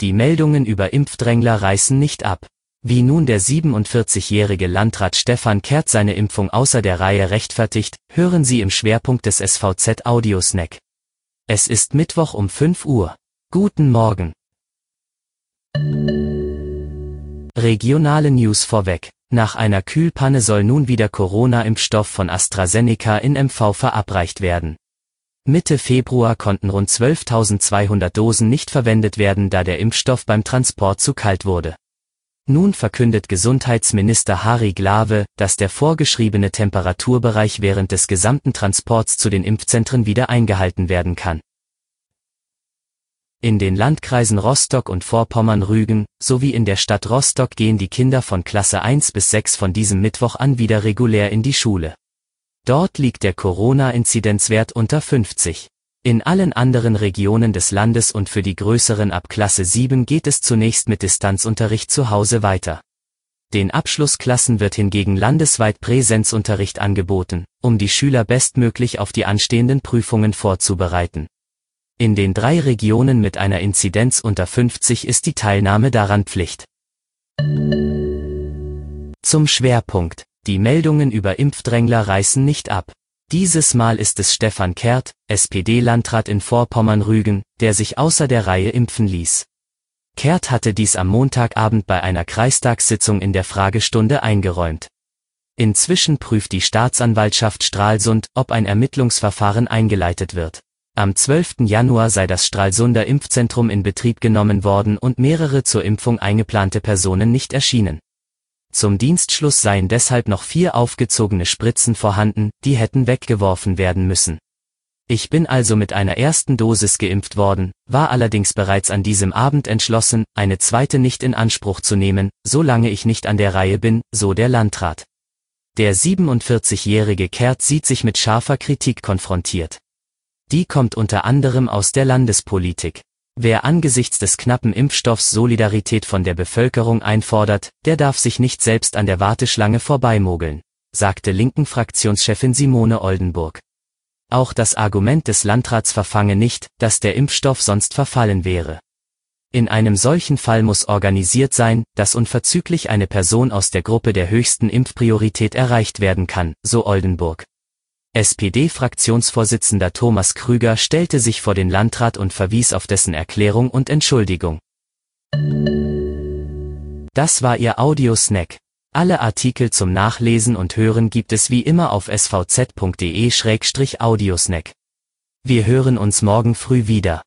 Die Meldungen über Impfdrängler reißen nicht ab. Wie nun der 47-jährige Landrat Stefan Kehrt seine Impfung außer der Reihe rechtfertigt, hören Sie im Schwerpunkt des SVZ Audiosnack. Es ist Mittwoch um 5 Uhr. Guten Morgen. Regionale News vorweg. Nach einer Kühlpanne soll nun wieder Corona-Impfstoff von AstraZeneca in MV verabreicht werden. Mitte Februar konnten rund 12.200 Dosen nicht verwendet werden, da der Impfstoff beim Transport zu kalt wurde. Nun verkündet Gesundheitsminister Harry Glawe, dass der vorgeschriebene Temperaturbereich während des gesamten Transports zu den Impfzentren wieder eingehalten werden kann. In den Landkreisen Rostock und Vorpommern-Rügen sowie in der Stadt Rostock gehen die Kinder von Klasse 1 bis 6 von diesem Mittwoch an wieder regulär in die Schule. Dort liegt der Corona-Inzidenzwert unter 50. In allen anderen Regionen des Landes und für die größeren ab Klasse 7 geht es zunächst mit Distanzunterricht zu Hause weiter. Den Abschlussklassen wird hingegen landesweit Präsenzunterricht angeboten, um die Schüler bestmöglich auf die anstehenden Prüfungen vorzubereiten. In den drei Regionen mit einer Inzidenz unter 50 ist die Teilnahme daran Pflicht. Zum Schwerpunkt. Die Meldungen über Impfdrängler reißen nicht ab. Dieses Mal ist es Stefan Kehrt, SPD-Landrat in Vorpommern-Rügen, der sich außer der Reihe impfen ließ. Kehrt hatte dies am Montagabend bei einer Kreistagssitzung in der Fragestunde eingeräumt. Inzwischen prüft die Staatsanwaltschaft Stralsund, ob ein Ermittlungsverfahren eingeleitet wird. Am 12. Januar sei das Stralsunder Impfzentrum in Betrieb genommen worden und mehrere zur Impfung eingeplante Personen nicht erschienen. Zum Dienstschluss seien deshalb noch vier aufgezogene Spritzen vorhanden, die hätten weggeworfen werden müssen. Ich bin also mit einer ersten Dosis geimpft worden, war allerdings bereits an diesem Abend entschlossen, eine zweite nicht in Anspruch zu nehmen, solange ich nicht an der Reihe bin, so der Landrat. Der 47-jährige Kehrt sieht sich mit scharfer Kritik konfrontiert. Die kommt unter anderem aus der Landespolitik. Wer angesichts des knappen Impfstoffs Solidarität von der Bevölkerung einfordert, der darf sich nicht selbst an der Warteschlange vorbeimogeln, sagte linken Fraktionschefin Simone Oldenburg. Auch das Argument des Landrats verfange nicht, dass der Impfstoff sonst verfallen wäre. In einem solchen Fall muss organisiert sein, dass unverzüglich eine Person aus der Gruppe der höchsten Impfpriorität erreicht werden kann, so Oldenburg. SPD-Fraktionsvorsitzender Thomas Krüger stellte sich vor den Landrat und verwies auf dessen Erklärung und Entschuldigung. Das war Ihr Audiosnack. Alle Artikel zum Nachlesen und Hören gibt es wie immer auf svz.de-audiosnack. Wir hören uns morgen früh wieder.